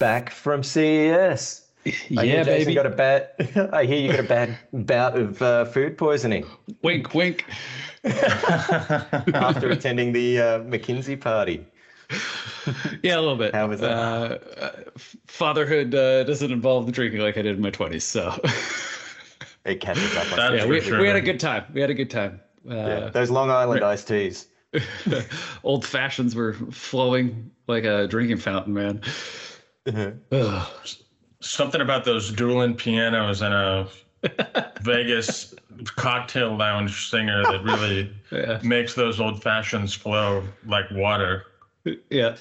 back from CES. I yeah, hear Jason baby. got a bad. I hear you got a bad bout of uh, food poisoning Wink, wink. after attending the uh, McKinsey party. Yeah, a little bit. How was that? Uh, uh, fatherhood uh, doesn't involve the drinking like I did in my twenties. So It catches up. on you. yeah, we, sure. we had a good time. We had a good time. Uh, Yeah, those Long Island iced teas. Old fashions were flowing like a drinking fountain, man. Ugh. Something about those dueling pianos and a Vegas cocktail lounge singer that really Yeah, makes those old fashions flow like water. yeah.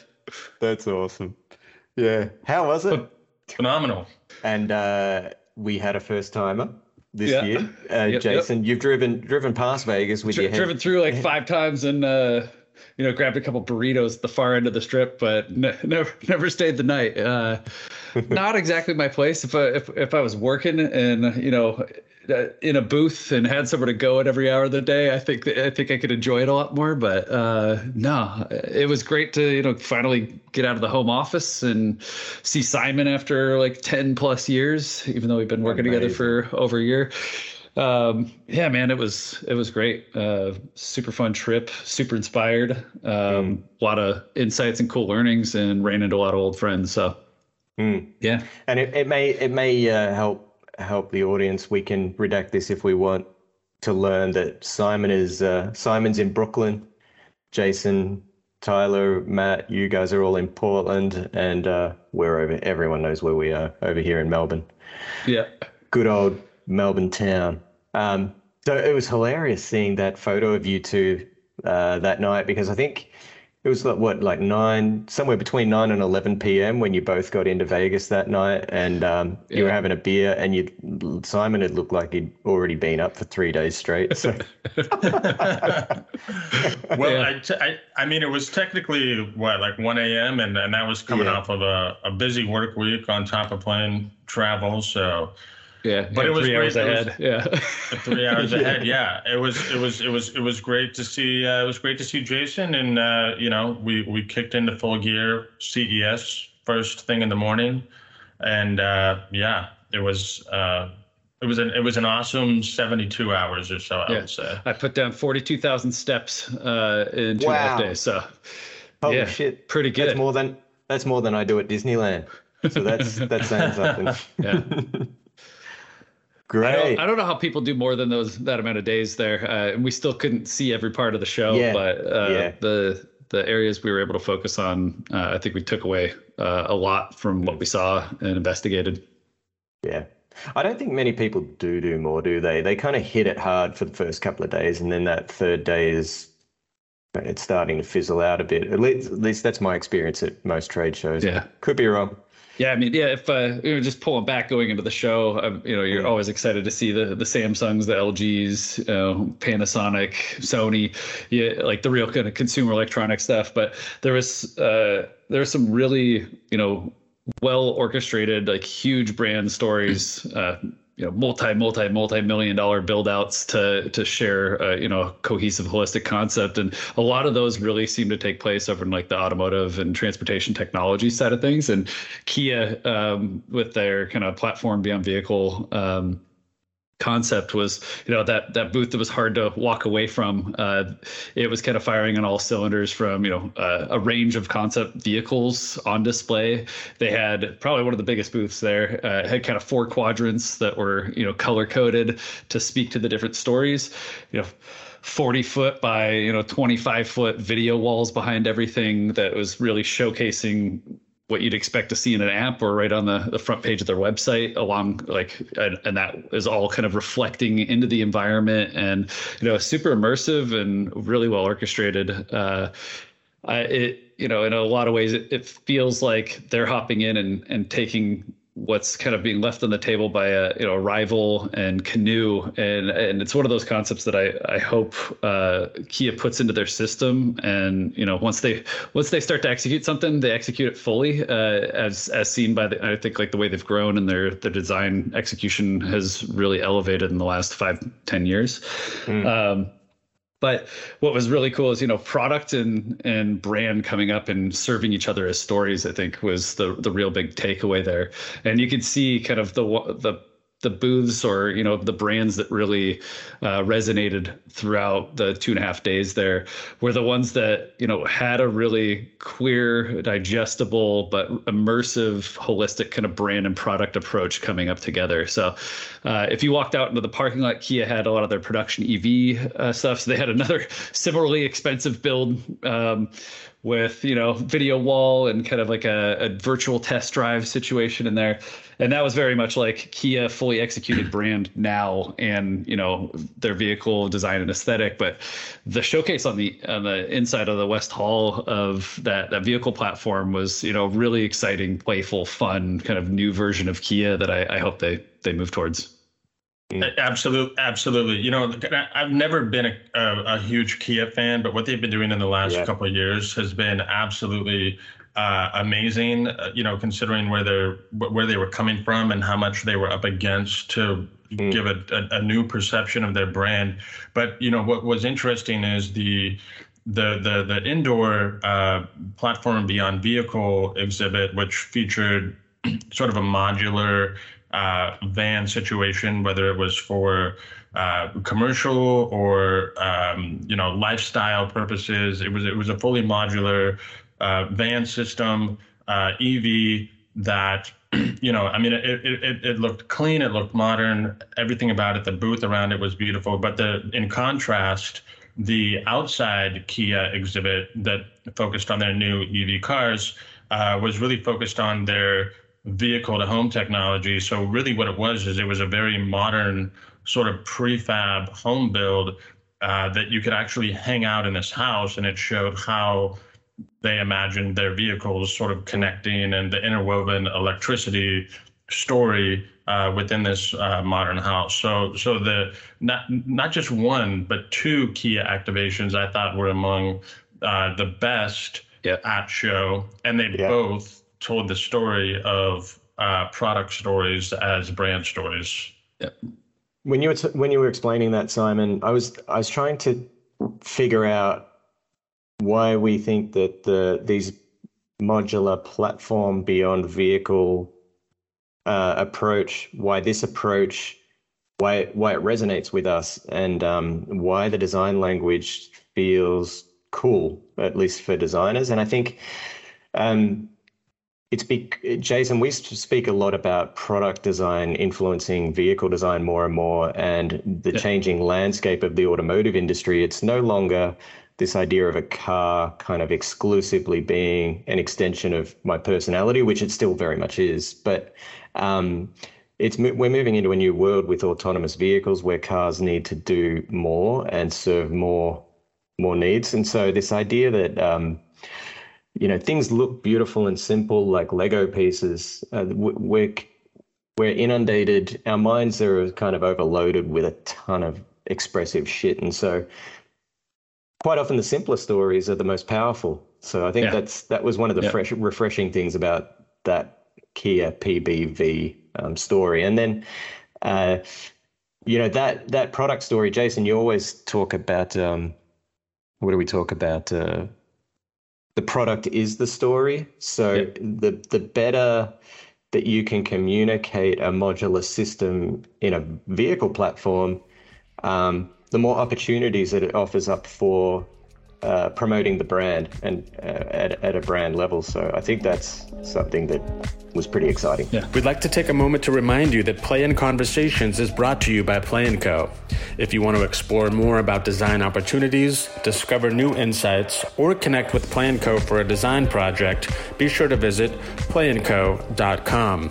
That's awesome. Yeah. How was it? Phenomenal. And uh, we had a first timer this Yeah. year. Uh, yep. Jason, you've driven driven past Vegas with Dri- your head. driven through like five times and uh, you know grabbed a couple burritos at the far end of the strip, but ne- never never stayed the night. Uh, not exactly my place. If I if, if I was working and you know uh, in a booth and had somewhere to go at every hour of the day, I think I think I could enjoy it a lot more. But uh, no, it was great to you know finally get out of the home office and see Simon after like ten plus years, even though we've been working together for over a year um yeah man it was it was great uh super fun trip super inspired um a lot of insights and cool learnings and ran into a lot of old friends so Mm. yeah And it, it may it may uh, help help the audience. We can redact this if we want to learn that Simon is uh, Simon's in Brooklyn. Jason, Tyler, Matt, you guys are all in Portland, and uh, we're over. Everyone knows where we are over here in Melbourne. yeah Good old Melbourne town. Um, so it was hilarious seeing that photo of you two uh, that night because I think it was like, what like nine somewhere between 9 and 11 p.m when you both got into vegas that night and um, you were having a beer and you simon had looked like he'd already been up for three days straight so Well, Yeah. I, t- I, I mean, it was technically what, like 1 a.m., and, and that was coming Yeah. off of a, a busy work week on top of plane travel. So yeah But it was three hours great. It was- ahead yeah three hours Yeah. ahead, yeah, it was, it was, it was, it was great to see. Uh, it was great to see Jason, and uh, you know, we we kicked into full gear CES first thing in the morning, and uh, yeah, it was. Uh, it was an it was an awesome 72 hours or so, I Yeah. would say. i put down 42000 steps uh in two and a half Wow. days so holy Yeah, shit pretty that's more than that's more than i do at disneyland so that's that's saying something yeah I great don't, I don't know how people do more than those that amount of days there, uh, and we still couldn't see every part of the show. Yeah, But uh, yeah. the the areas we were able to focus on, uh, I think we took away uh, a lot from what we saw and investigated. Yeah. I don't think many people do do more, do they? They kind of hit it hard for the first couple of days, and then that third day is it's starting to fizzle out a bit. At least, at least that's my experience at most trade shows. Yeah. Could be wrong. Yeah, I mean, yeah, if uh, you know, just pulling back going into the show, um, you know, you're always excited to see the the Samsungs, the LGs, you know, Panasonic, Sony, yeah, like the real kind of consumer electronic stuff. But there was uh, there was some really, you know, well orchestrated, like huge brand stories. Uh, you know, multi, multi, multi million dollar build outs to to share, uh, you know, cohesive, holistic concept, and a lot of those really seem to take place over in like the automotive and transportation technology side of things. And Kia, um, with their kind of platform beyond vehicle um, concept, was you know that that booth that was hard to walk away from. Uh, it was kind of firing on all cylinders from you know uh, a range of concept vehicles on display. They had probably one of the biggest booths there. Uh, had kind of four quadrants that were you know color coded to speak to the different stories. You know. 40 foot by you know 25 foot video walls behind everything that was really showcasing what you'd expect to see in an app or right on the, the front page of their website along like and, and that is all kind of reflecting into the environment. And you know super immersive and really well orchestrated. Uh I, it you know in a lot of ways it, it feels like they're hopping in and and taking what's kind of being left on the table by a you know Rivian and Canoo. And and it's one of those concepts that I I hope uh, Kia puts into their system. And you know once they once they start to execute something they execute it fully uh, as as seen by the I think like the way they've grown and their their design execution has really elevated in the last five ten years. Um, but what was really cool is you know product and and brand coming up and serving each other as stories i think was the the real big takeaway there. And you could see kind of the the the booths or you know the brands that really uh, resonated throughout the two and a half days there were the ones that you know had a really queer digestible but immersive holistic kind of brand and product approach coming up together. So uh, if you walked out into the parking lot kia had a lot of their production ev uh, stuff. So they had another similarly expensive build um, with you know video wall and kind of like a, a, virtual test drive situation in there and that was very much like kia fully executed brand now and you know their vehicle design and aesthetic but the showcase on the on the inside of the west hall of that that vehicle platform was you know really exciting playful fun kind of new version of kia that i, I hope they they move towards Absolutely, absolutely. You know, I've never been a, a, a, huge Kia fan, but what they've been doing in the last yeah. couple of years has been absolutely uh, amazing. Uh, you know, considering where they're where they were coming from and how much they were up against to mm. give a, a, a new perception of their brand. But you know, what was interesting is the the the the indoor uh, platform beyond vehicle exhibit, which featured sort of a modular uh, van situation, whether it was for uh, commercial or um, you know lifestyle purposes. It was it was a fully modular van system, uh, EV that you know. I mean, it, it it looked clean, it looked modern. Everything about it, the booth around it was beautiful. But the in contrast. The outside Kia exhibit that focused on their new EV cars uh, was really focused on their vehicle to home technology. So really what it was is it was a very modern sort of prefab home build uh, that you could actually hang out in this house and it showed how they imagined their vehicles sort of connecting and the interwoven electricity story uh, within this uh, modern house. So, so the not not just one but two Kia activations I thought were among uh, the best yeah. at show, and they yeah. both told the story of uh, product stories as brand stories. Yeah. When you were t- when you were explaining that, Simon, I was I was trying to figure out why we think that the these modular platform beyond vehicle uh, approach, why this approach, why why it resonates with us, and um, why the design language feels cool, at least for designers. And I think um, it's big, Jason. We speak a lot about product design influencing vehicle design more and more, and the yeah. changing landscape of the automotive industry. It's no longer this idea of a car kind of exclusively being an extension of my personality, which it still very much is. But um, it's we're moving into a new world with autonomous vehicles where cars need to do more and serve more more needs. And so this idea that um, you know things look beautiful and simple like lego pieces uh, we're we're inundated our minds are kind of overloaded with a ton of expressive shit and so quite often the simpler stories are the most powerful so i think yeah. that's that was one of the yeah. fresh refreshing things about that kia pbv um, story and then uh, you know that that product story jason you always talk about um, what do we talk about uh, the product is the story. So yep. the the better that you can communicate a modular system in a vehicle platform, um, the more opportunities that it offers up for uh, promoting the brand and uh, at, at a brand level. So I think that's something that was pretty exciting. Yeah. We'd like to take a moment to remind you that Play and Conversations is brought to you by Play & Co. If you want to explore more about design opportunities, discover new insights, or connect with Play & Co for a design project, be sure to visit playandco.com.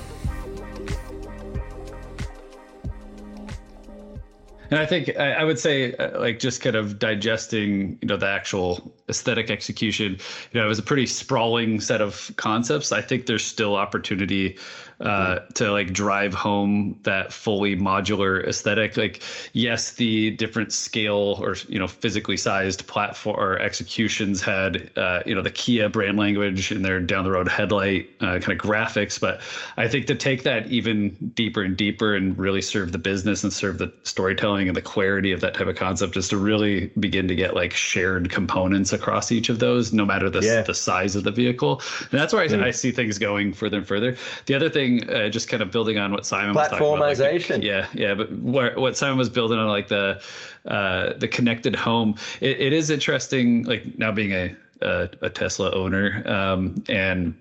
And I think I, I would say, uh, like, just kind of digesting, you know, the actual aesthetic execution. You know, it was a pretty sprawling set of concepts. I think there's still opportunity uh, to like drive home that fully modular aesthetic. Like, yes, the different scale or you know physically sized platform or executions had uh, you know the Kia brand language in their down the road headlight uh, kind of graphics, but I think to take that even deeper and deeper and really serve the business and serve the storytelling and the clarity of that type of concept is to really begin to get like shared components across each of those, no matter the yeah. the size of the vehicle. And that's where I, mm. I see things going further and further. The other thing thing, uh, just kind of building on what Simon was talking about. Platformization. Like, yeah, yeah. But what, what Simon was building on, like the uh, the connected home, it, it is interesting. Like now being a a, a Tesla owner um, and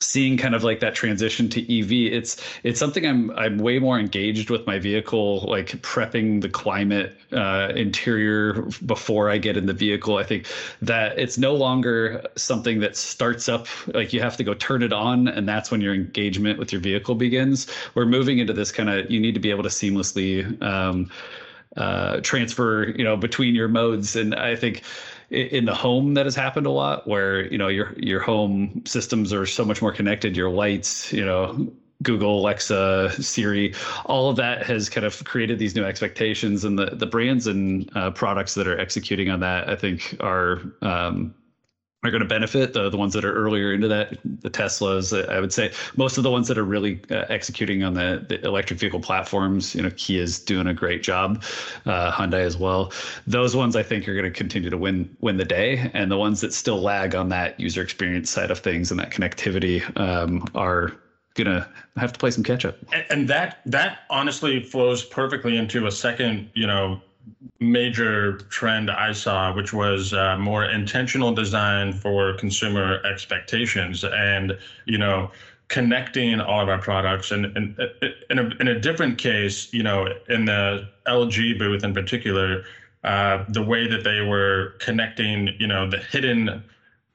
seeing kind of like that transition to EV, it's it's something I'm I'm way more engaged with my vehicle, like prepping the climate uh, interior before I get in the vehicle. I think that it's no longer something that starts up like you have to go turn it on, and that's when your engagement with your vehicle begins. We're moving into this kind of you need to be able to seamlessly um, uh, transfer, you know, between your modes, and I think in the home that has happened a lot where you know your your home systems are so much more connected your lights you know Google, Alexa, Siri, all of that has kind of created these new expectations, and the the brands and uh, products that are executing on that, I think, are um, are going to benefit the the ones that are earlier into that the teslas i would say most of the ones that are really uh, executing on the, the electric vehicle platforms you know kia's doing a great job uh, hyundai as well. Those ones i think are going to continue to win win the day and the ones that still lag on that user experience side of things and that connectivity um, are gonna have to play some catch up. And, and that that honestly flows perfectly into a second you know major trend I saw, which was uh, more intentional design for consumer expectations, and you know, connecting all of our products. And, and, in, a, in a different case, you know, in the LG booth in particular, uh, the way that they were connecting, you know, the hidden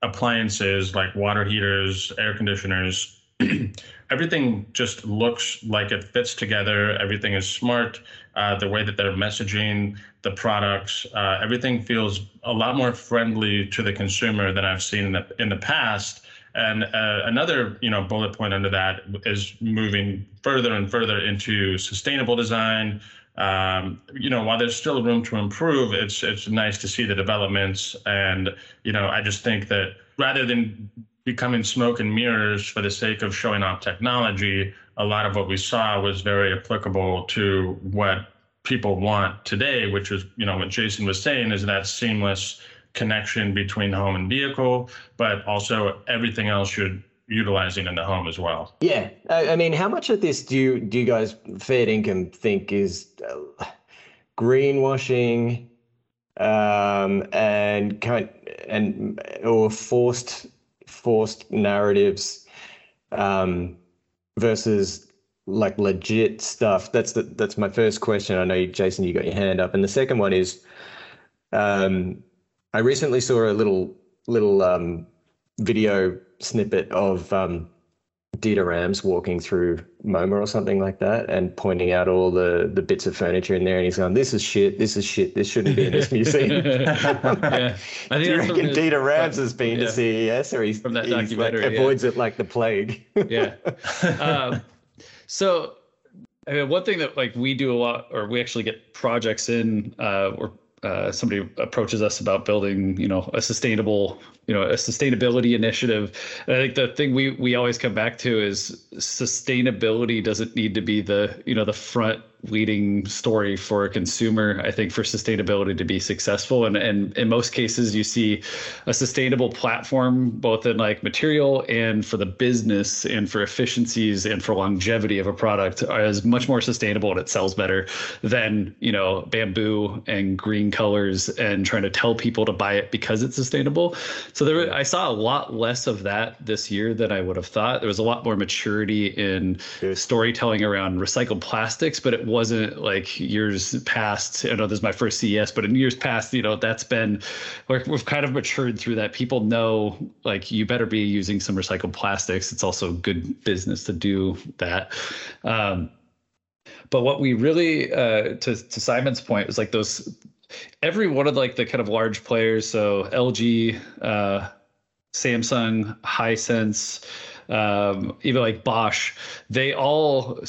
appliances like water heaters, air conditioners. everything just looks like it fits together. Everything is smart uh, the way that they're messaging the products. Uh, everything feels a lot more friendly to the consumer than I've seen in the, in the past. And uh, another, you know, bullet point under that is moving further and further into sustainable design. Um, you know, while there's still room to improve, it's it's nice to see the developments. And you know, I just think that rather than becoming smoke and mirrors for the sake of showing off technology, a lot of what we saw was very applicable to what people want today, which is, you know, what Jason was saying is that seamless connection between home and vehicle, but also everything else you're utilizing in the home as well. Yeah, I, mean, how much of this do you do you guys fair income think is uh, greenwashing um, and kind and or forced forced narratives? Um, versus like legit stuff? That's the that's my first question. I know Jason, you got your hand up, and the second one is, um, I recently saw a little little um, video snippet of um, Dieter Rams walking through MoMA or something like that, and pointing out all the the bits of furniture in there, and he's going, "This is shit. This is shit. This shouldn't be in this museum." yeah, I think Do you reckon Dieter Rams has been yeah. to CES, or he's, from that he's like, avoids yeah. it like the plague? yeah. Um, so, I mean, one thing that like we do a lot, or we actually get projects in, uh, or uh, somebody approaches us about building, you know, a sustainable, you know, a sustainability initiative. And I think the thing we we always come back to is sustainability doesn't need to be the, you know, the front leading story for a consumer, I think, for sustainability to be successful. And, and in most cases, you see a sustainable platform, both in like material and for the business and for efficiencies and for longevity of a product is much more sustainable and it sells better than, you know, bamboo and green colors and trying to tell people to buy it because it's sustainable. So there, I saw a lot less of that this year than I would have thought. There was a lot more maturity in storytelling around recycled plastics, but it wasn't like years past. I know this is my first CES, but in years past, you know, that's been we've kind of matured through that. People know like you better be using some recycled plastics. It's also good business to do that. Um, but what we really, uh, to to Simon's point, was like those every one of like the kind of large players, so LG, uh, Samsung, Hisense, um, even like Bosch, they all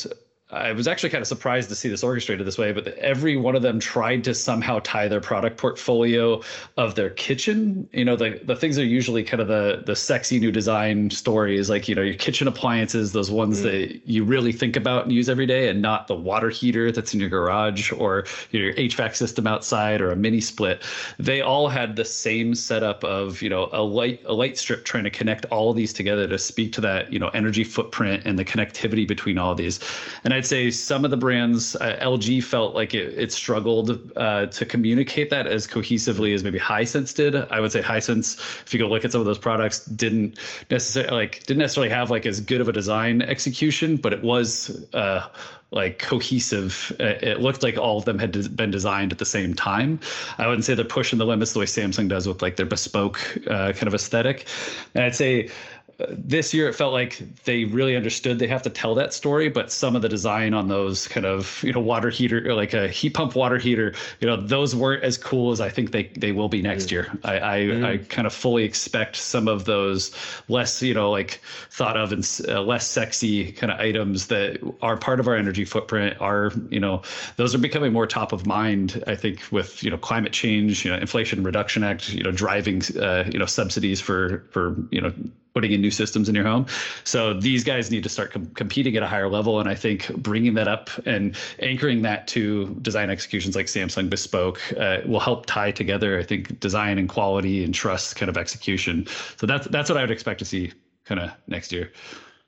I was actually kind of surprised to see this orchestrated this way, but every one of them tried to somehow tie their product portfolio of their kitchen. You know, the the things are usually kind of the the sexy new design stories, like you know your kitchen appliances, those ones mm. that you really think about and use every day, and not the water heater that's in your garage or your HVAC system outside or a mini split. They all had the same setup of you know a light a light strip trying to connect all of these together to speak to that you know energy footprint and the connectivity between all of these, and I'd say some of the brands, uh, LG felt like it, it struggled uh, to communicate that as cohesively as maybe Hisense did. I would say Hisense, if you go look at some of those products, didn't necessarily like didn't necessarily have like as good of a design execution, but it was uh, like cohesive. It looked like all of them had been designed at the same time. I wouldn't say they're pushing the limits the way Samsung does with like their bespoke uh, kind of aesthetic. And I'd say this year it felt like they really understood they have to tell that story but some of the design on those kind of you know water heater like a heat pump water heater you know those weren't as cool as i think they, they will be next mm. year i I, mm. I, kind of fully expect some of those less you know like thought of and uh, less sexy kind of items that are part of our energy footprint are you know those are becoming more top of mind i think with you know climate change you know inflation reduction act you know driving uh, you know subsidies for for you know putting in new systems in your home. So these guys need to start com- competing at a higher level. And I think bringing that up and anchoring that to design executions like Samsung Bespoke uh, will help tie together, I think, design and quality and trust kind of execution. So that's that's what I would expect to see kind of next year.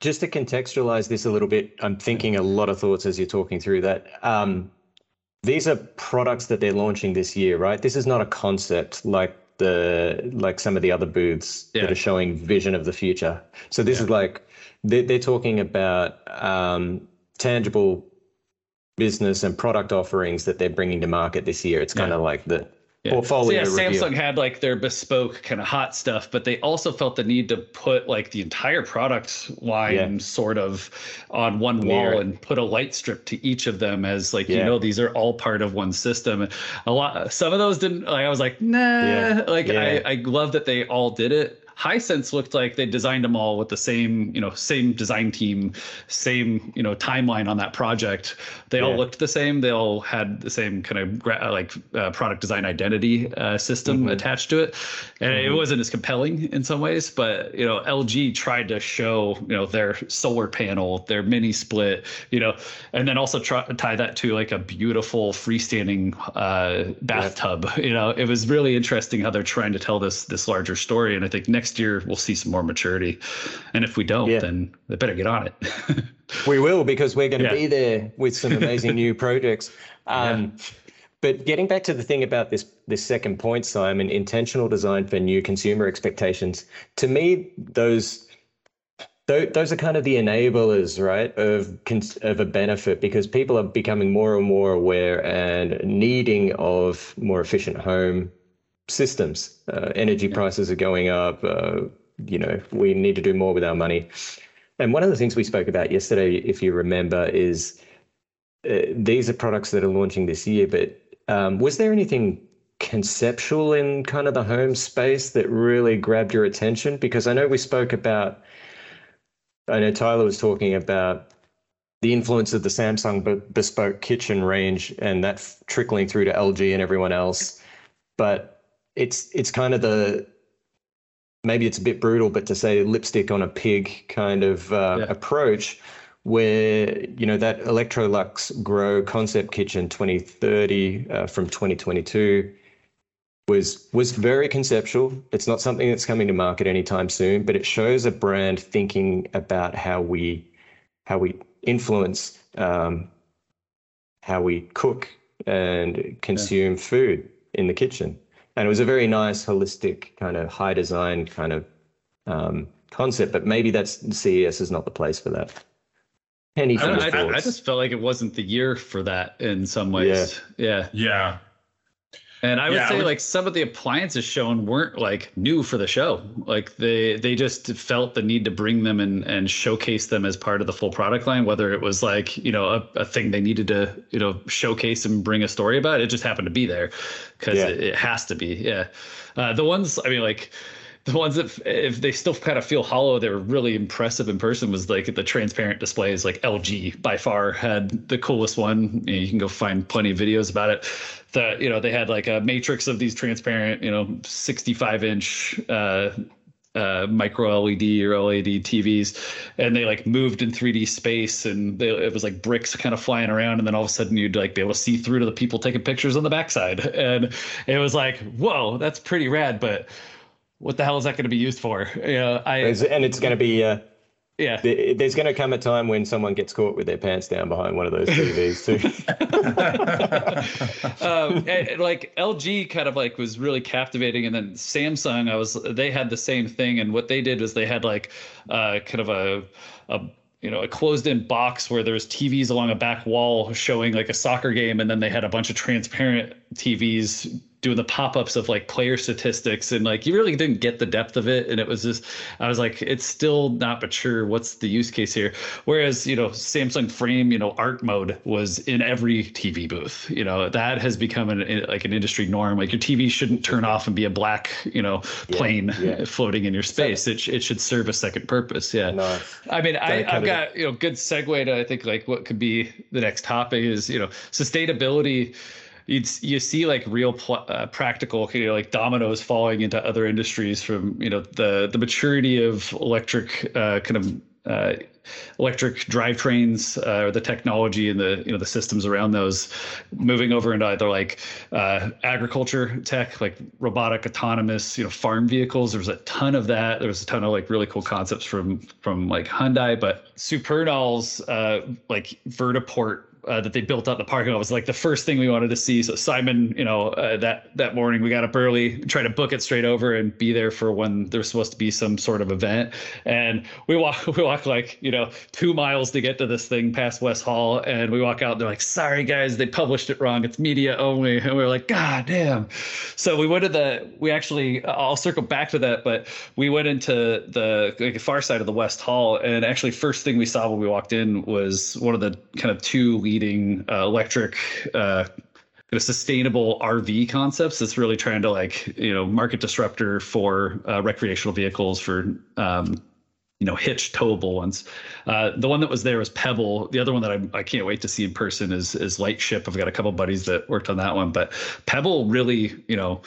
Just to contextualize this a little bit, I'm thinking a lot of thoughts as you're talking through that. Um, these are products that they're launching this year, right? This is not a concept like the like some of the other booths yeah. that are showing vision of the future. So this yeah. is like they're, they're talking about um, tangible business and product offerings that they're bringing to market this year. It's kind of like the yeah. portfolio. So yeah, Samsung had like their bespoke kind of hot stuff, but they also felt the need to put like the entire product line yeah. sort of on one wall and put a light strip to each of them as like yeah. you know these are all part of one system. And A lot, some of those didn't. Like I was like, nah. Like I, I love that they all did it. Hisense looked like they designed them all with the same, you know, same design team, same, you know, timeline on that project. They yeah. all looked the same. They all had the same kind of gra- like uh, product design identity uh, system mm-hmm. attached to it, and mm-hmm. it wasn't as compelling in some ways. But you know, LG tried to show you know their solar panel, their mini split, you know, and then also try, tie that to like a beautiful freestanding uh, bathtub. Yeah. You know, it was really interesting how they're trying to tell this this larger story, and I think next next year we'll see some more maturity. And if we don't, yeah. then they better get on it. we will because we're going to yeah. be there with some amazing new projects. Um, yeah. But getting back to the thing about this this second point, Simon, intentional design for new consumer expectations. To me, those those are kind of the enablers, right, of of a benefit because people are becoming more and more aware and needing of more efficient home systems. Uh, energy prices are going up. Uh, you know, we need to do more with our money. And one of the things we spoke about yesterday, if you remember, is uh, these are products that are launching this year. But um, was there anything conceptual in kind of the home space that really grabbed your attention? Because I know we spoke about, I know Tyler was talking about the influence of the Samsung bespoke kitchen range and that trickling through to LG and everyone else. But it's it's kind of the maybe it's a bit brutal, but to say lipstick on a pig kind of uh, yeah. approach, where you know that Electrolux Grow Concept Kitchen 2030 uh, from 2022 was was very conceptual. It's not something that's coming to market anytime soon, but it shows a brand thinking about how we how we influence um, how we cook and consume yeah. food in the kitchen and it was a very nice, holistic kind of high design kind of um, concept. But maybe that's CES is not the place for that. Any I, I, I, just felt like it wasn't the year for that in some ways. Yeah. Yeah. yeah. And I would Yeah, say would- like some of the appliances shown weren't like new for the show. Like they they just felt the need to bring them and and showcase them as part of the full product line. Whether it was like you know a, a thing they needed to you know showcase and bring a story about, it just happened to be there because Yeah. it, it has to be. Yeah, uh, the ones I mean like. The ones that, if they still kind of feel hollow, they were really impressive in person. Was like the transparent displays. Like LG by far had the coolest one. You can go find plenty of videos about it. That you know they had like a matrix of these transparent, you know, 65 inch uh, uh, micro LED or LED TVs, and they like moved in 3D space, and they, it was like bricks kind of flying around, and then all of a sudden you'd like be able to see through to the people taking pictures on the backside, and it was like, whoa, that's pretty rad, but what the hell is that going to be used for? You know, I and it's going to be. Uh, yeah. there's going to come a time when someone gets caught with their pants down behind one of those TVs too. um, and, like LG kind of like was really captivating, and then Samsung, I was they had the same thing, and what they did was they had like uh, kind of a a you know a closed-in box where there's TVs along a back wall showing like a soccer game, and then they had a bunch of transparent TVs doing the pop-ups of like player statistics and like you really didn't get the depth of it and it was just i was like it's still not mature what's the use case here whereas you know samsung frame you know art mode was in every tv booth you know that has become an like an industry norm like your tv shouldn't turn off and be a black you know plane yeah. floating in your space it, it should serve a second purpose yeah Nice. I mean, I, i've got you know good segue to I think like what could be the next topic is you know sustainability. You you see like real pl- uh, practical you know like dominoes falling into other industries from you know the the maturity of electric uh, kind of. Uh, electric drivetrains uh, or the technology and the you know the systems around those moving over into either like uh, agriculture tech like robotic autonomous you know farm vehicles there was a ton of that there was a ton of like really cool concepts from from like hyundai but supernal's uh, like vertiport uh, that they built out the parking lot was like the first thing we wanted to see. So Simon, you know, uh, that that morning we got up early, tried to book it straight over and be there for when there's supposed to be some sort of event. And we walk we walk like you know two miles to get to this thing past West Hall, and we walk out. And they're like, "Sorry guys, they published it wrong. It's media only." And we are like, "God damn!" So we went to the we actually I'll circle back to that, but we went into the like, far side of the West Hall, and actually first thing we saw when we walked in was one of the kind of two leading uh, electric uh, kind of sustainable RV concepts that's really trying to like you know market disruptor for uh, recreational vehicles for um, you know hitch towable ones. Uh, the one that was there was Pebble. The other one that I, I can't wait to see in person is is Lightship. I've got a couple buddies that worked on that one, but Pebble really you know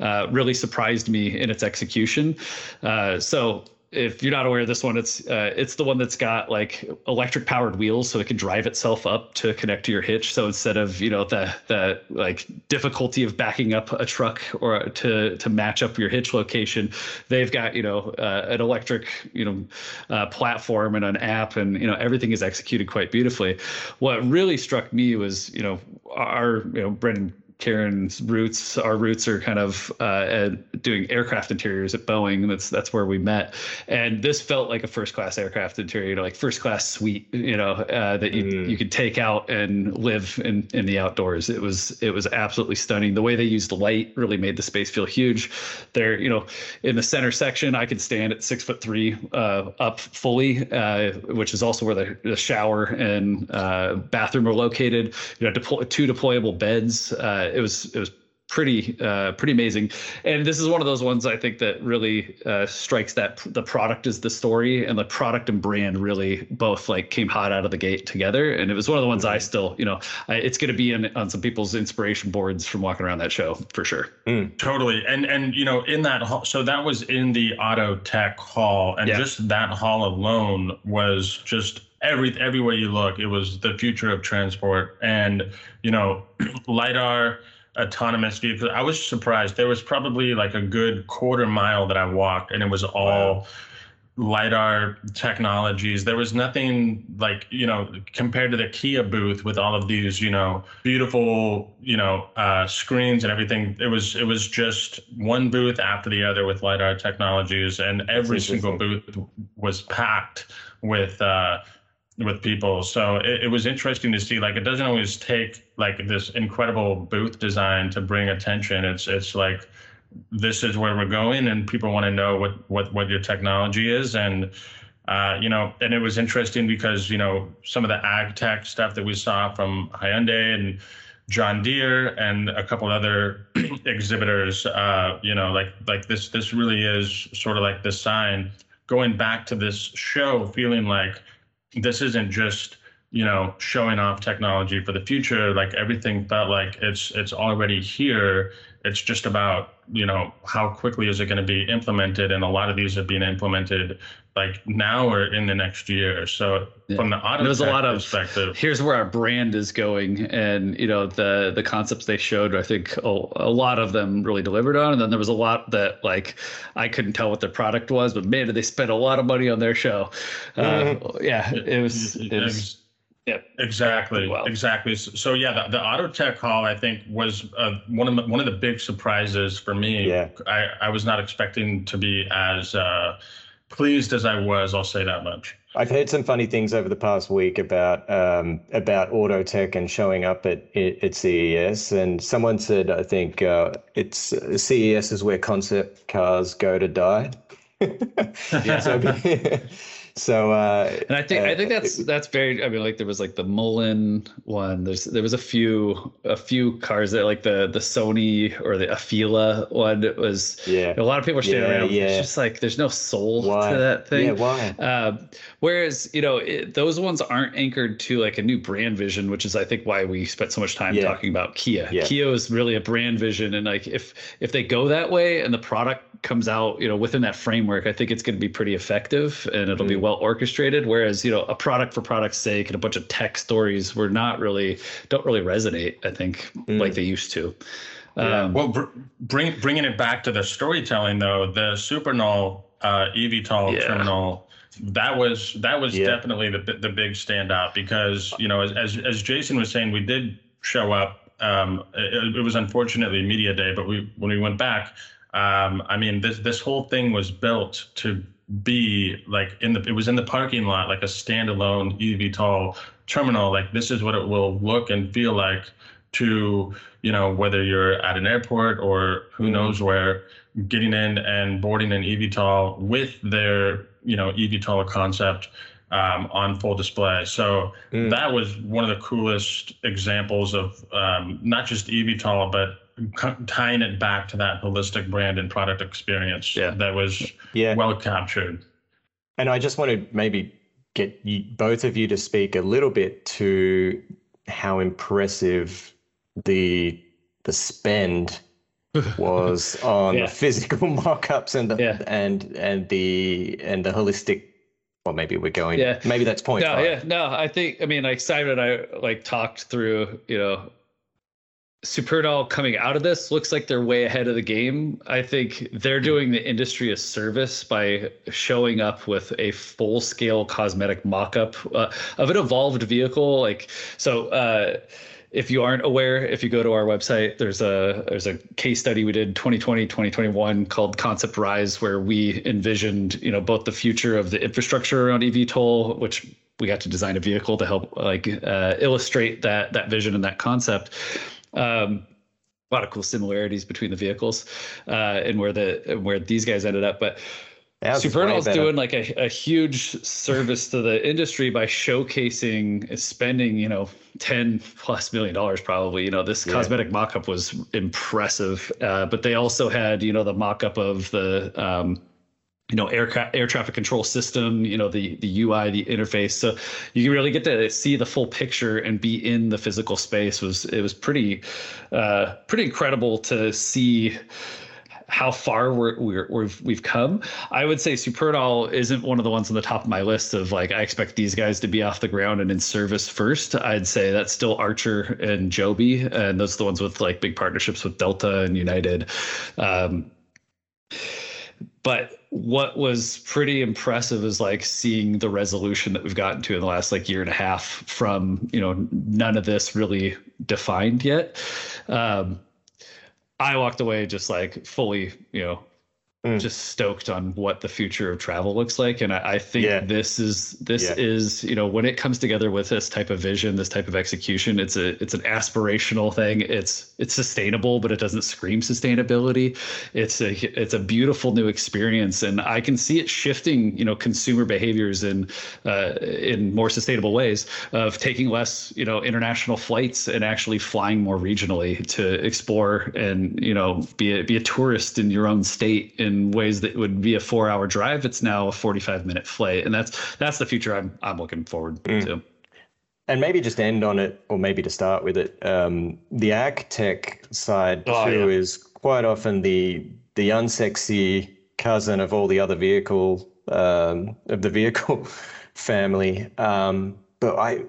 uh, really surprised me in its execution. Uh, so if you're not aware of this one, it's uh, it's the one that's got like electric powered wheels, so it can drive itself up to connect to your hitch. So instead of you know the the like difficulty of backing up a truck or to to match up your hitch location, they've got you know uh, an electric you know uh, platform and an app, and you know everything is executed quite beautifully. What really struck me was you know our you know Brendan Karen's roots, our roots are kind of uh, doing aircraft interiors at Boeing. That's that's where we met, and this felt like a first class aircraft interior, like first class suite, you know, uh, that you Mm. you could take out and live in in the outdoors. It was it was absolutely stunning. The way they used light really made the space feel huge. There, you know, in the center section, I could stand at six foot three uh, up fully, uh, which is also where the, the shower and uh, bathroom are located. You know, deploy, two deployable beds. It was it was pretty uh, pretty amazing. And this is one of those ones I think that really uh, strikes that the product is the story, and the product and brand really both like came hot out of the gate together. And it was one of the ones I still, you know, I, it's going to be in, on some people's inspiration boards from walking around that show for sure. Totally. And and you know, in that hall, so that was in the auto tech hall, and Yeah. just that hall alone was just every everywhere you look, it was the future of transport. And you know, lidar autonomous vehicles. I was surprised. There was probably like a good quarter mile that I walked, and it was all lidar technologies there was nothing like you know compared to the kia booth with all of these you know beautiful you know uh, screens and everything it was it was just one booth after the other with lidar technologies and every single booth was packed with uh, with people. So it, it, was interesting to see. Like it doesn't always take like this incredible booth design to bring attention. It's it's like this is where we're going, and people want to know what what what your technology is, and uh, you know, and it was interesting because you know some of the ag tech stuff that we saw from Hyundai and John Deere and a couple other exhibitors. Uh, you know, like like this this really is sort of like the sign going back to this show, feeling like this isn't just you know showing off technology for the future. Like everything felt like it's it's already here it's just about you know how quickly is it going to be implemented? And a lot of these are being implemented like now or in the next year. So yeah. from the auto there's a lot of perspective here's where our brand is going. And you know the the concepts they showed i think a, a lot of them really delivered on. And then there was a lot that like i couldn't tell what their product was but man did they spend a lot of money on their show. Uh, mm-hmm. yeah it was it was yeah, exactly, well. exactly. So, so, yeah, the, the Auto Tech Hall I think was uh, one of the, one of the big surprises for me. Yeah, I, I was not expecting to be as uh, pleased as I was. I'll say that much. I've heard some funny things over the past week about um, about auto tech and showing up at at CES. And someone said, I think uh, it's CES is where concept cars go to die. yeah. so, so uh, and I think uh, I think that's that's very. I mean, like there was like the Mullen one. There's there was a few a few cars that like the the Sony or the Afeela one was. Yeah. A lot of people are standing yeah, around. Yeah. It's just like there's no soul why? to that thing. Yeah. Why? Uh, whereas you know it, those ones aren't anchored to like a new brand vision, which is I think why we spent so much time yeah. talking about Kia. Yeah. Kia is really a brand vision, and like if if they go that way and the product comes out, you know, within that framework, I think it's going to be pretty effective and it'll mm. be well orchestrated. Whereas, you know, a product for product's sake and a bunch of tech stories were not really don't really resonate. I think mm. like they used to. Yeah. Um, well, br- bring bringing it back to the storytelling though, the Supernal uh, eVTOL yeah. terminal that was that was yeah. definitely the the big standout because you know as, as as Jason was saying, we did show up. Um, it, it was unfortunately media day, but we when we went back, um, I mean, this this whole thing was built to be like in the it was in the parking lot like a standalone eVTOL terminal. Like this is what it will look and feel like to you know whether you're at an airport or who mm-hmm. knows where, getting in and boarding an eVTOL with their you know eVTOL concept. Um, on full display. So mm. that was one of the coolest examples of um, not just eVTOL, but tying it back to that holistic brand and product experience yeah. that was yeah. well captured. And I just want to maybe get you, both of you to speak a little bit to how impressive the the spend was on yeah. the physical mock-ups and the yeah. and and the and the holistic well maybe we're going yeah maybe that's point no five. yeah no i think i mean like simon and i like talked through you know Supernal coming out of this looks like they're way ahead of the game. I think they're doing the industry a service by showing up with a full scale cosmetic mock up uh, of an eVTOL vehicle. Like, so, uh, if you aren't aware, if you go to our website, there's a there's a case study we did 2020 2021 called Concept Rise, where we envisioned you know both the future of the infrastructure around eVTOL, which we got to design a vehicle to help like uh, illustrate that that vision and that concept, um, a lot of cool similarities between the vehicles uh, and where the where these guys ended up, but. Supernal's doing like a, a huge service to the industry by showcasing spending, you know, 10 plus million dollars probably. You know, this yeah. cosmetic mock-up was impressive. Uh, but they also had, you know, the mock-up of the um, you know air air traffic control system you know the the ui the interface so you really get to see the full picture and be in the physical space was it was pretty uh pretty incredible to see how far we're, we're we've we've come. I would say Supernal isn't one of the ones on the top of my list of like I expect these guys to be off the ground and in service first. I'd say that's still Archer and Joby, and those are the ones with like big partnerships with Delta and United. Um, but what was pretty impressive is like seeing the resolution that we've gotten to in the last like year and a half from you know none of this really defined yet. Um, i walked away just like fully you know mm. just stoked on what the future of travel looks like and i, I think yeah. this is this yeah. is you know when it comes together with this type of vision this type of execution it's a it's an aspirational thing it's it's sustainable but it doesn't scream sustainability it's a it's a beautiful new experience and i can see it shifting you know consumer behaviors in uh, in more sustainable ways of taking less you know international flights and actually flying more regionally to explore and you know be a, be a tourist in your own state in ways that would be a four hour drive it's now a 45 minute flight and that's that's the future i'm i'm looking forward mm. to and maybe just end on it or maybe to start with it um, the ag tech side oh, too yeah. is quite often the the unsexy cousin of all the other vehicle um, of the vehicle family um, but i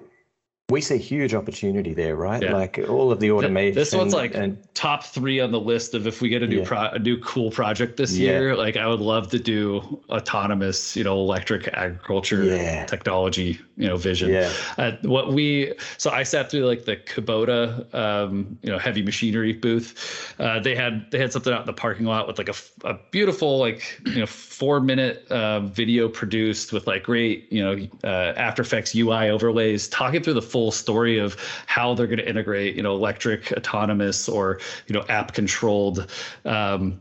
we see huge opportunity there, right? Yeah. Like all of the automation. This one's like and, top three on the list of if we get a new yeah. pro, a new cool project this yeah. year. Like I would love to do autonomous, you know, electric agriculture technology, you know, vision. Yeah. Uh, what we so I sat through like the Kubota, um, you know, heavy machinery booth. Uh, they had they had something out in the parking lot with like a, a beautiful like you know four minute uh, video produced with like great you know uh, After Effects UI overlays, talking through the full story of how they're going to integrate, you know, electric, autonomous, or you know, app controlled. Um,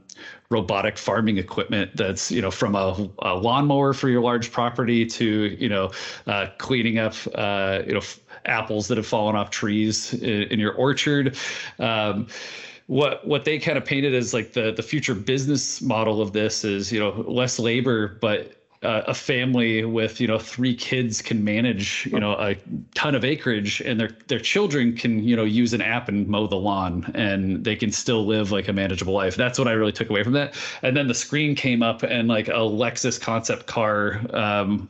robotic farming equipment that's you know from a, a, lawnmower for your large property to you know uh, cleaning up uh, you know f- apples that have fallen off trees in, in your orchard um, what what they kind of painted as like the the future business model of this is you know less labor but uh, a family with you know three kids can manage you know a ton of acreage and their their children can you know use an app and mow the lawn and they can still live like a manageable life. That's what i really took away from that. And then the screen came up and like a lexus concept car um,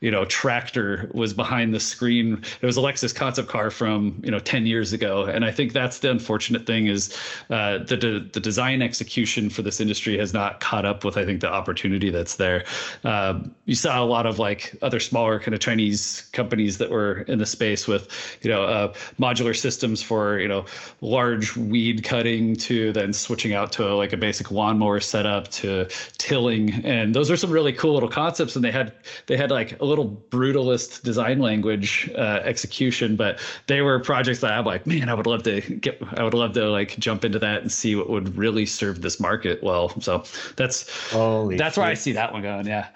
you know tractor was behind the screen. It was a lexus concept car from you know 10 years ago. And i think that's the unfortunate thing is uh, the de- the design execution for this industry has not caught up with i think the opportunity that's there. Uh, you saw a lot of like other smaller kind of chinese companies that were in the space with you know uh, modular systems for you know large weed cutting to then switching out to like a basic lawnmower setup to tilling and those are some really cool little concepts and they had they had like a little brutalist design language uh, execution, but they were projects that I'm like, man, I would love to get, I would love to like jump into that and see what would really serve this market well. So that's Holy that's shit. where I see that one going. Yeah.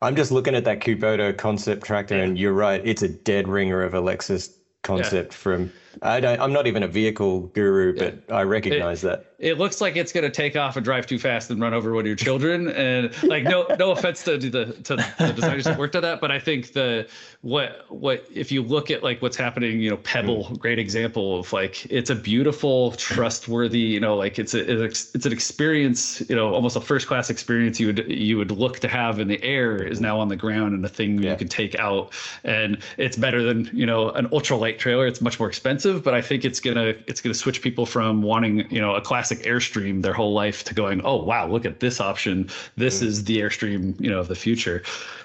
I'm just looking at that Kubota concept tractor, yeah. and you're right. It's a dead ringer of a Lexus concept yeah. from I don't. I'm not even a vehicle guru, but. I recognize it, that. It looks like it's going to take off and drive too fast and run over one of your children. And like, no, no offense to the to the designers that worked on that, but I think the what what if you look at like what's happening, you know, Pebble, mm. great example of like it's a beautiful, trustworthy, you know, like it's a it's, it's an experience, you know, almost a first class experience you would you would look to have in the air is now on the ground and a thing yeah. you could take out, and it's better than you know an ultralight trailer. It's much more expensive expensive, but I think it's gonna it's gonna switch people from wanting you know a classic Airstream their whole life to going, oh wow, look at this option. This mm. is the Airstream you know of the future.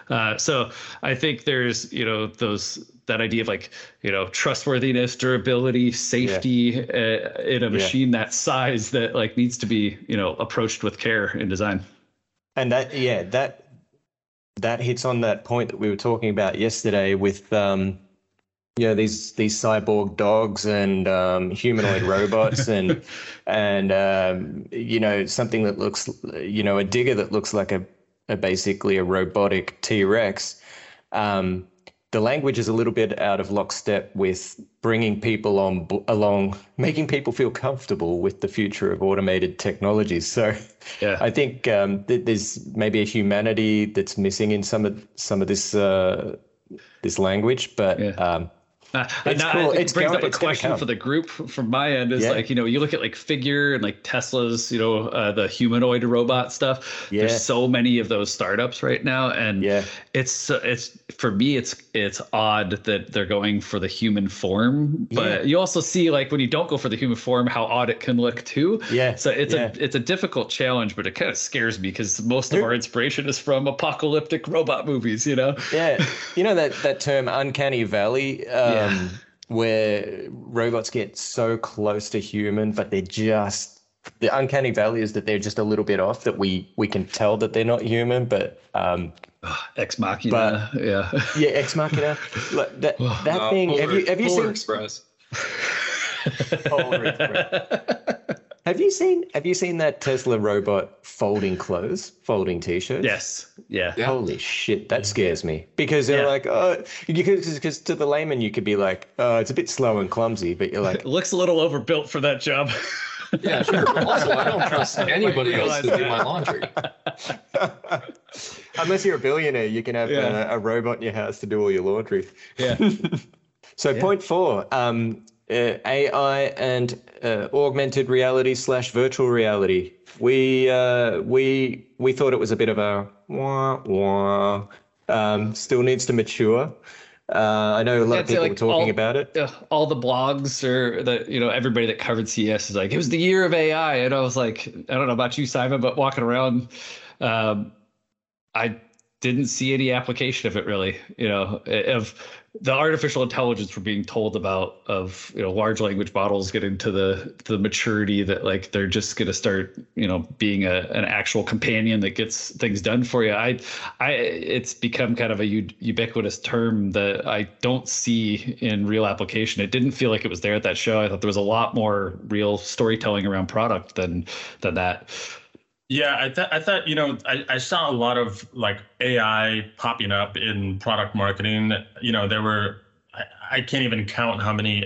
Uh, so I think there's you know those that idea of like you know trustworthiness, durability, safety yeah. uh, in a machine yeah. that size that like needs to be you know approached with care in design. And that yeah that that hits on that point that we were talking about yesterday with um, you know these these cyborg dogs and um, humanoid robots and and um, you know something that looks you know a digger that looks like a, a basically a robotic T Rex. Um, the language is a little bit out of lockstep with bringing people on along, making people feel comfortable with the future of automated technologies. So, yeah. I think um, th- there's maybe a humanity that's missing in some of some of this uh, this language, but yeah. Uh, it's now, cool. It brings going, up a question for the group from my end is yeah. like, you know, you look at like Figure and like Tesla's, you know, uh, the humanoid robot stuff. Yeah. There's so many of those startups right now. And yeah. it's, it's for me, it's, it's odd that they're going for the human form, but yeah. you also see like when you don't go for the human form, how odd it can look too. Yeah. So it's yeah. a, it's a difficult challenge, but it kind of scares me because most of our inspiration is from apocalyptic robot movies, you know? Yeah. You know, that, that term uncanny valley, um, um, where robots get so close to human, but they're just the uncanny valley is that they're just a little bit off. That we we can tell that they're not human, but um, Ex Machina, yeah, yeah, Ex Machina. Like, that that Uh, thing. have you have you Polar seen Express? Polar Express. Have you seen Have you seen that Tesla robot folding clothes, folding t-shirts? yes, yeah, Yeah. Holy shit, that scares me because they're Yeah. like, oh, because to the layman you could be like, oh, it's a bit slow and clumsy, but you're like, It looks a little overbuilt for that job. Yeah, sure. But also, I don't trust anybody else to do my laundry. unless you're a billionaire, you can have Yeah. uh, a robot in your house to do all your laundry. yeah, So point four, um, uh, AI and uh, augmented reality slash virtual reality. We uh, we we thought it was a bit of a wah wah. Um, still needs to mature. Uh, I know a lot of people like, were talking all- about it. uh, all the blogs or the you know everybody that covered CES is like it was the year of AI, and I was like, I don't know about you, Simon, but walking around, um, I didn't see any application of it really. You know, of the artificial intelligence we're being told about of you know large language models getting to the the maturity that like they're just going to start you know being a an actual companion that gets things done for you. I I it's become kind of a ubiquitous term that I don't see in real application. It didn't feel like it was there at that show. I thought there was a lot more real storytelling around product than than that. Yeah, I thought I thought you know I, I saw a lot of like AI popping up in product marketing. You know, there were I, I can't even count how many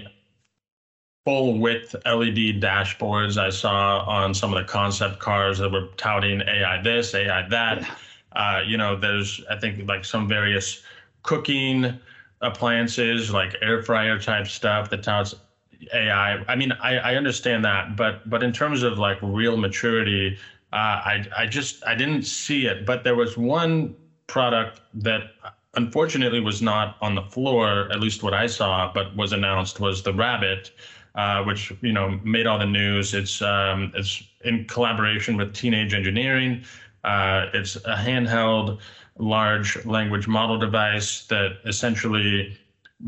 full width LED dashboards I saw on some of the concept cars that were touting AI this, AI that. Uh, you know, there's I think like some various cooking appliances like air fryer type stuff that touts AI. I mean, I, I understand that, but but in terms of like real maturity, uh, I I just I didn't see it. But there was one product that unfortunately was not on the floor, at least what I saw, but was announced was the Rabbit, uh, which you know made all the news. It's um, it's in collaboration with Teenage Engineering. Uh, it's a handheld large language model device that essentially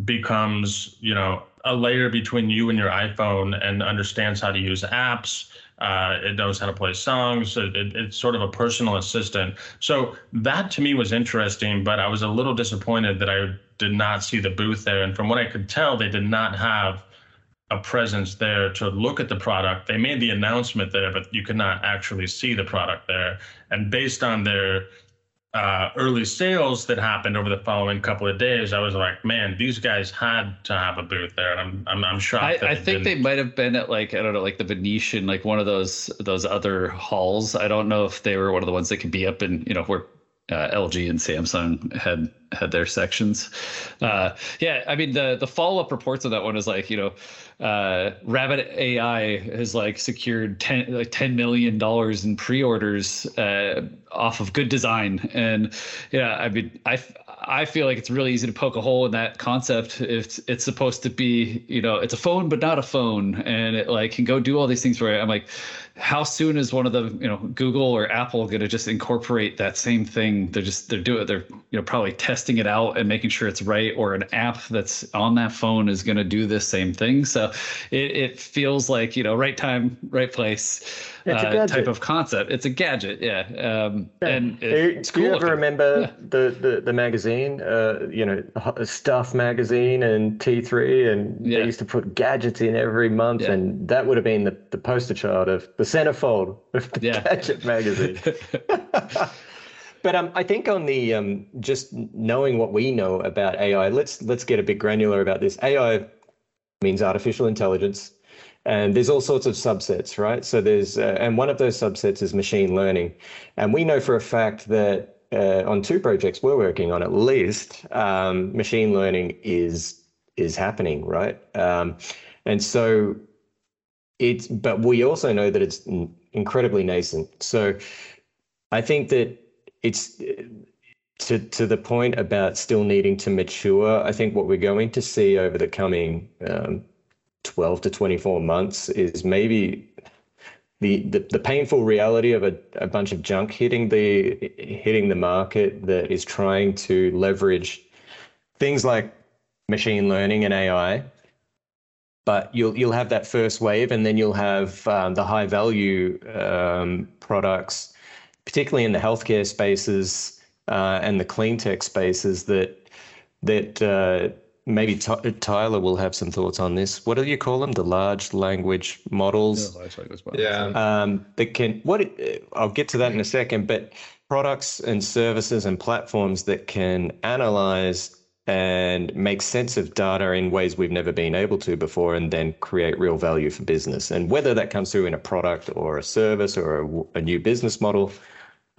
becomes you know a layer between you and your iphone and understands how to use apps uh, it knows how to play songs. It, it, it's sort of a personal assistant. So that to me was interesting but i was a little disappointed that i did not see the booth there. And from what i could tell they did not have a presence there to look at the product. They made the announcement there but you could not actually see the product there. And based on their uh, early sales that happened over the following couple of days, I was like, man, these guys had to have a booth there, and I'm I'm, I'm shocked. I, that I they think they didn't. might have been at like I don't know, like the Venetian, like one of those those other halls. I don't know if they were one of the ones that could be up in you know where uh, LG and Samsung had had their sections. Uh, yeah, I mean the the follow up reports of that one is like you know, uh, Rabbit AI has like secured ten like ten million dollars in pre orders uh, off of good design, and yeah, I mean I. I feel like it's really easy to poke a hole in that concept. If it's supposed to be, you know, it's a phone but not a phone, and it like can go do all these things for you. I'm like, how soon is one of the, you know, Google or Apple going to just incorporate that same thing? They're just they're doing they're you know probably testing it out and making sure it's right, or an app that's on that phone is going to do this same thing. So it it feels like you know right time, right place uh, type of concept. It's a gadget, yeah, um, and it- you, it's do you cool ever looking. remember Yeah. the, the, the magazine, uh, you know, Stuff magazine and T3, and Yeah. they used to put gadgets in every month, Yeah. and that would have been the, the poster child of the centerfold of the Yeah. gadget magazine. but um, I think on the um, just knowing what we know about AI, let's let's get a bit granular about this. AI means artificial intelligence. And there's all sorts of subsets, right? So there's, uh, and one of those subsets is machine learning. And we know for a fact that uh, on two projects we're working on, at least, um, machine learning is is happening, right? Um, and so it's, but we also know that it's in- incredibly nascent. So I think that it's to to the point about still needing to mature. I think what we're going to see over the coming um, 12 to 24 months is maybe the, the, the painful reality of a, a bunch of junk hitting the hitting the market that is trying to leverage things like machine learning and AI, but you'll you'll have that first wave, and then you'll have um, the high value um, products, particularly in the healthcare spaces uh, and the clean tech spaces that that uh, maybe Ty- Tyler will have some thoughts on this. What do you call them? The large language models Yeah. um, that can what it, I'll get to that in a second, but products and services and platforms that can analyze and make sense of data in ways we've never been able to before, and then create real value for business. And whether that comes through in a product or a service or a, a new business model,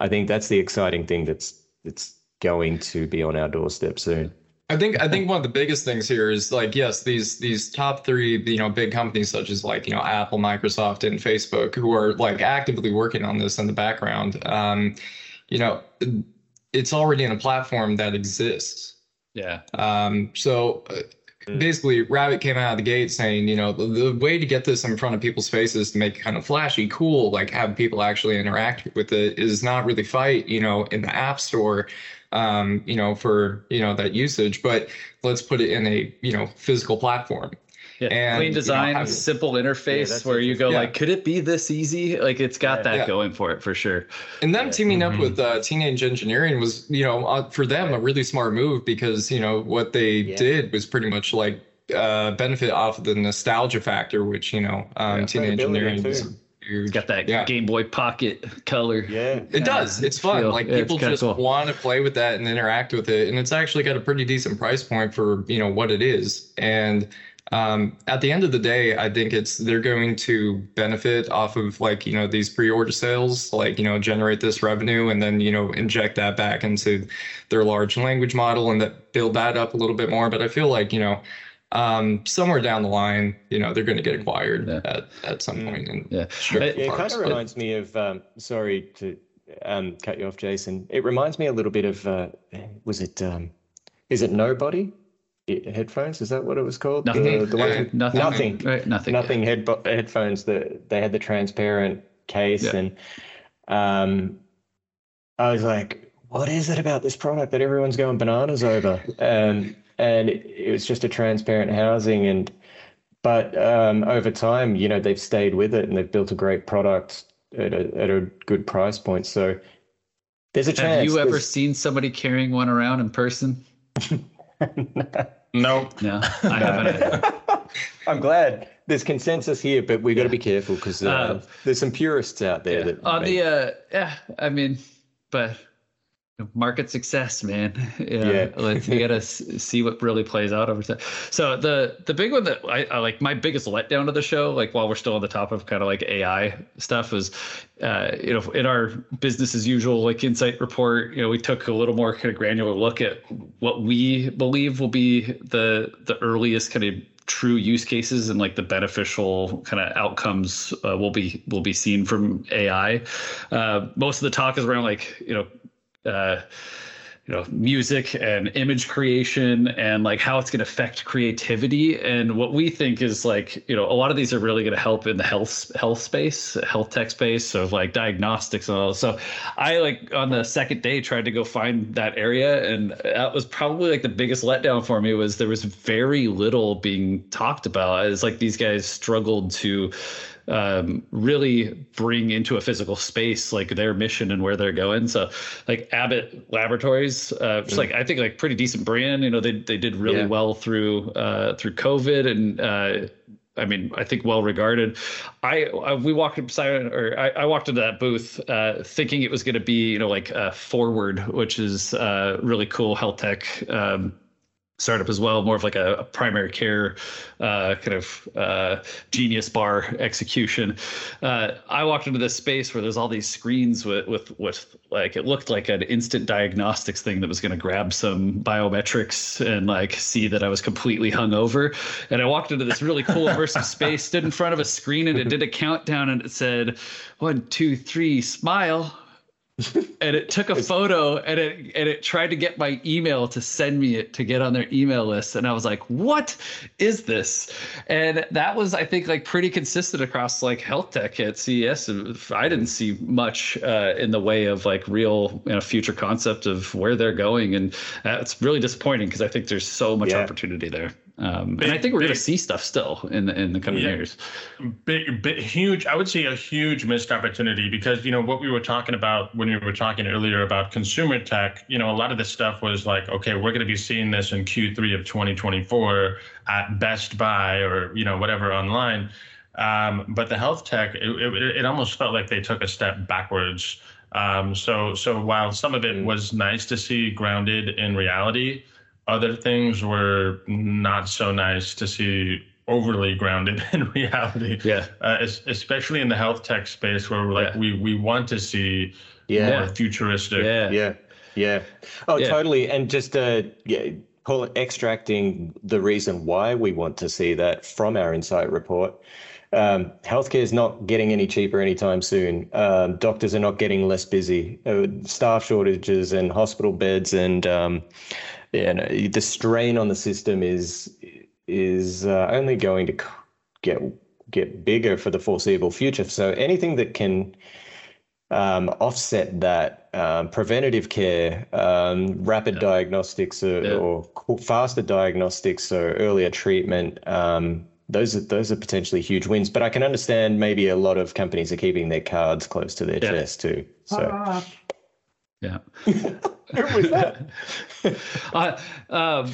I think that's the exciting thing that's that's going to be on our doorstep soon. I think I think one of the biggest things here is like yes these these top three you know big companies such as like you know Apple, Microsoft, and Facebook who are like actively working on this in the background. Um, you know, it's already in a platform that exists. Yeah. Um, so uh, Mm. basically, Rabbit came out of the gate saying, you know, the, the way to get this in front of people's faces to make it kind of flashy, cool, like have people actually interact with it is not really fight, you know, in the App Store, um, you know, for you know that usage, but let's put it in a you know physical platform. Yeah, And, clean you know, design, have- simple interface that's where you go Yeah. like, could it be this easy? Like it's got Yeah. that Yeah. going for it for sure. And them teaming up Mhm. with uh, Teenage Engineering was, you know, uh, for them a really smart move because you know what they Yeah. did was pretty much like uh, benefit off of the nostalgia factor, which you know, um, Yeah. Teenage Engineering is too. huge. It's got that Yeah. Game Boy Pocket color. Yeah. It does. It's fun. Feel- like yeah, people kinda just cool. want to play with that and interact with it, and it's actually got a pretty decent price point for you know what it is. And um, at the end of the day, I think it's they're going to benefit off of like you know these pre-order sales, like you know generate this revenue and then you know inject that back into their large language model and that build that up a little bit more. But I feel like you know. Um, somewhere down the line, you know, they're going to get acquired Yeah. at, at some Mm. point. And Yeah. strip It- it kind of but- reminds me of. Um, sorry to um, cut you off, Jason. It reminds me a little bit of. Uh, was it? Um, is it Nobody? I- headphones? Is that what it was called? Nothing. The, the ones with- Nothing. Nothing. Right. Nothing. Nothing head headphones. That they had the transparent case, Yeah. and um, I was like, "What is it about this product that everyone's going bananas over?" Um, and it, it was just a transparent housing, and but um, over time, you know, they've stayed with it and they've built a great product at a at a good price point. So there's a chance. Have you ever there's- seen somebody carrying one around in person? no. No, I haven't. I'm glad there's consensus here, but we've got to be careful because uh, Uh, there's some purists out there Yeah. that On may- the uh, yeah, I mean, but market success, man. Yeah, Yeah. like you gotta see what really plays out over time. So the the big one that I, I like, my biggest letdown of the show, like while we're still on the top of kind of like AI stuff, was uh, you know in our business as usual like insight report, you know we took a little more kind of granular look at what we believe will be the the earliest kind of true use cases and like the beneficial kind of outcomes uh, will be will be seen from AI. Uh, most of the talk is around like you know. Uh, you know music and image creation and like how it's going to affect creativity. And what we think is like you know a lot of these are really going to help in the health health space health tech space so like diagnostics and all so i like on the second day tried to go find that area and that was probably like the biggest letdown for me was there was very little being talked about. It's like these guys struggled to um, really bring into a physical space like their mission and where they're going. So, like Abbott Laboratories, uh, just like I think like pretty decent brand. You know, they they did really Yeah. well through uh, through COVID and. Uh, I mean, I think well regarded. I, I we walked beside, or I, I walked into that booth uh, thinking it was going to be, you know, like uh, Forward, which is uh, really cool health tech um, startup as well, more of like a, a primary care uh, kind of uh, genius bar execution. Uh, I walked into this space where there's all these screens with with with like it looked like an instant diagnostics thing that was going to grab some biometrics and like see that I was completely hungover. And I walked into this really cool immersive space, stood in front of a screen, and it did a countdown, and it said one, two, three, smile and it took a photo and it and it tried to get my email to send me it to get on their email list. And i was like what is this? And that was i think like pretty consistent across like health tech at ces i didn't see much uh, in the way of like real you know, future concept of where they're going. And uh, it's really disappointing because i think there's so much Yeah. opportunity there Um, big, and I think we're going to see stuff still in the in the coming yeah, years. Big, big, huge. I would say a huge missed opportunity because you know what we were talking about when we were talking earlier about consumer tech. You know, a lot of this stuff was like, okay, we're going to be seeing this in Q3 of 2024 at Best Buy or you know whatever online. Um, but the health tech, it, it, it almost felt like they took a step backwards. Um, so so while some of it mm. was nice to see grounded in reality other things were not so nice to see overly grounded in reality. Yeah. Uh, especially in the health tech space where like yeah. we we want to see yeah. more futuristic. Yeah. Yeah. Yeah. Oh, yeah. totally. And just uh yeah, pull extracting the reason why we want to see that from our insight report. Um, healthcare is not getting any cheaper anytime soon. Um, doctors are not getting less busy. Uh, staff shortages and hospital beds and um, yeah, no, the strain on the system is is uh, only going to get get bigger for the foreseeable future. So anything that can um, offset that, um, preventative care, um, rapid yeah. diagnostics, or, yeah. or, faster diagnostics, or earlier treatment. Um, those are those are potentially huge wins, but I can understand maybe a lot of companies are keeping their cards close to their yeah. chest too. So, uh, yeah. Was that? uh, um,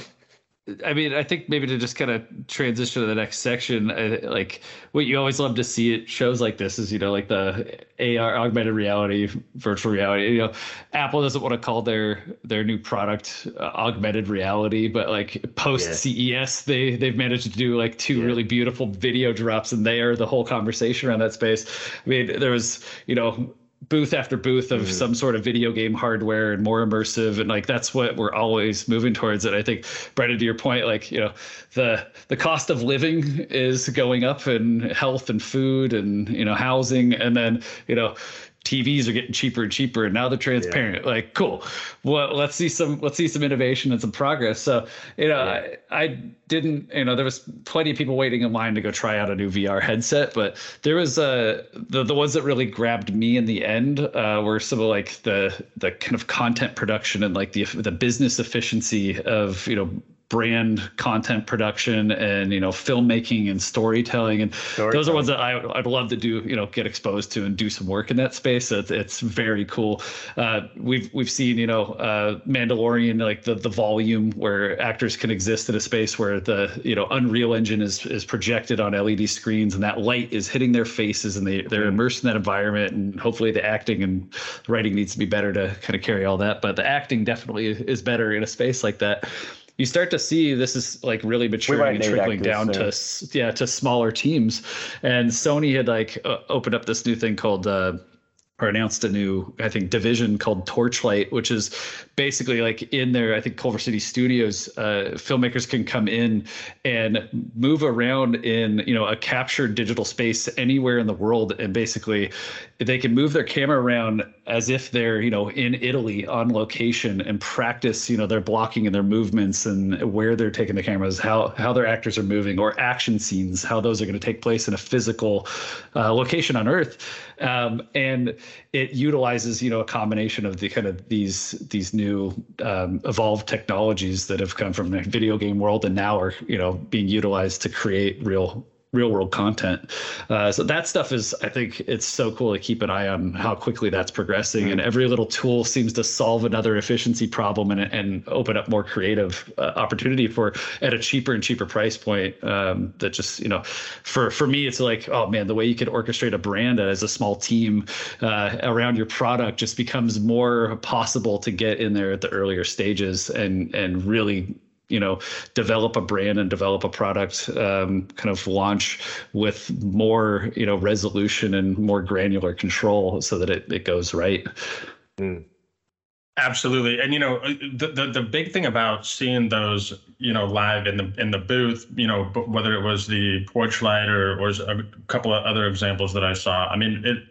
I mean, I think maybe to just kind of transition to the next section, uh, like what you always love to see at shows like this is, you know, like the AR, augmented reality, virtual reality. You know, Apple doesn't want to call their their new product uh, augmented reality, but like post yeah. CES, they they've managed to do like two yeah. really beautiful video drops, and they are the whole conversation around that space. I mean, there was, you know, booth after booth of mm. some sort of video game hardware and more immersive and like that's what we're always moving towards and i think brendan to your point like you know the the cost of living is going up in health and food and you know housing and then you know TVs are getting cheaper and cheaper, and now they're transparent. Yeah. Like, cool. Well, let's see some let's see some innovation and some progress. So, you know, yeah. I, I didn't, you know, there was plenty of people waiting in line to go try out a new VR headset, but there was uh the the ones that really grabbed me in the end uh, were some of like the the kind of content production and like the the business efficiency of you know brand content production and you know filmmaking and storytelling and storytelling. those are ones that I, I'd love to do you know get exposed to and do some work in that space it's, it's very cool uh, we've we've seen you know uh, Mandalorian like the the volume where actors can exist in a space where the you know Unreal Engine is is projected on LED screens and that light is hitting their faces and they they're mm-hmm. immersed in that environment and hopefully the acting and writing needs to be better to kind of carry all that but the acting definitely is better in a space like that you start to see this is like really maturing and trickling down to yeah to smaller teams. And sony had like uh, opened up this new thing called uh, or announced a new, I think, division called Torchlight, which is basically like in their I think Culver City Studios, uh, filmmakers can come in and move around in, you know, a captured digital space anywhere in the world, and basically they can move their camera around as if they're, you know, in Italy on location and practice, you know, their blocking and their movements and where they're taking the cameras, how how their actors are moving, or action scenes, how those are going to take place in a physical uh, location on Earth. Um, and it utilizes you know a combination of the kind of these these new um, evolved technologies that have come from the video game world and now are you know being utilized to create real real world content. Uh, so that stuff is, I think it's so cool to keep an eye on how quickly that's progressing. Mm-hmm. And every little tool seems to solve another efficiency problem and, and open up more creative uh, opportunity for at a cheaper and cheaper price point. Um, that just, you know, for, for me, it's like, oh man, the way you could orchestrate a brand as a small team uh, around your product just becomes more possible to get in there at the earlier stages and, and really you know develop a brand and develop a product um, kind of launch with more you know resolution and more granular control so that it, it goes right mm. absolutely and you know uh, the, the the big thing about seeing those you know live in the in the booth you know whether it was the Torchlight or or a couple of other examples that i saw i mean it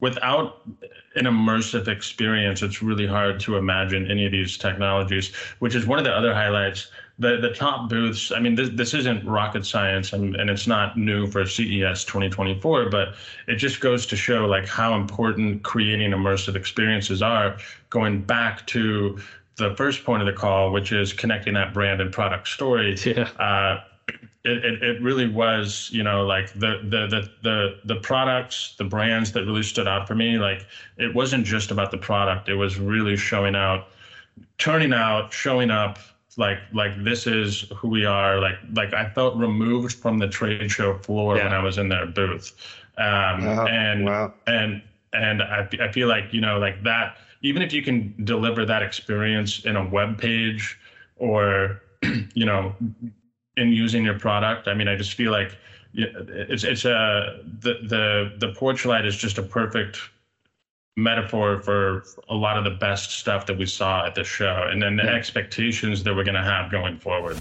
without an immersive experience, it's really hard to imagine any of these technologies, which is one of the other highlights. The the top booths, I mean, this, this isn't rocket science and, and it's not new for CES 2024, but it just goes to show like how important creating immersive experiences are going back to the first point of the call, which is connecting that brand and product story. Yeah. Uh, it, it, it really was you know like the, the the the the products the brands that really stood out for me. Like it wasn't just about the product. It was really showing out turning out showing up like like this is who we are. Like like i felt removed from the trade show floor Yeah. when i was in their booth. Um Wow, and wow. and and I, I feel like you know like that even if you can deliver that experience in a web page or you know in using your product. I mean i just feel like it's it's a the the the Torchlight is just a perfect metaphor for a lot of the best stuff that we saw at the show and then the expectations that we're going to have going forward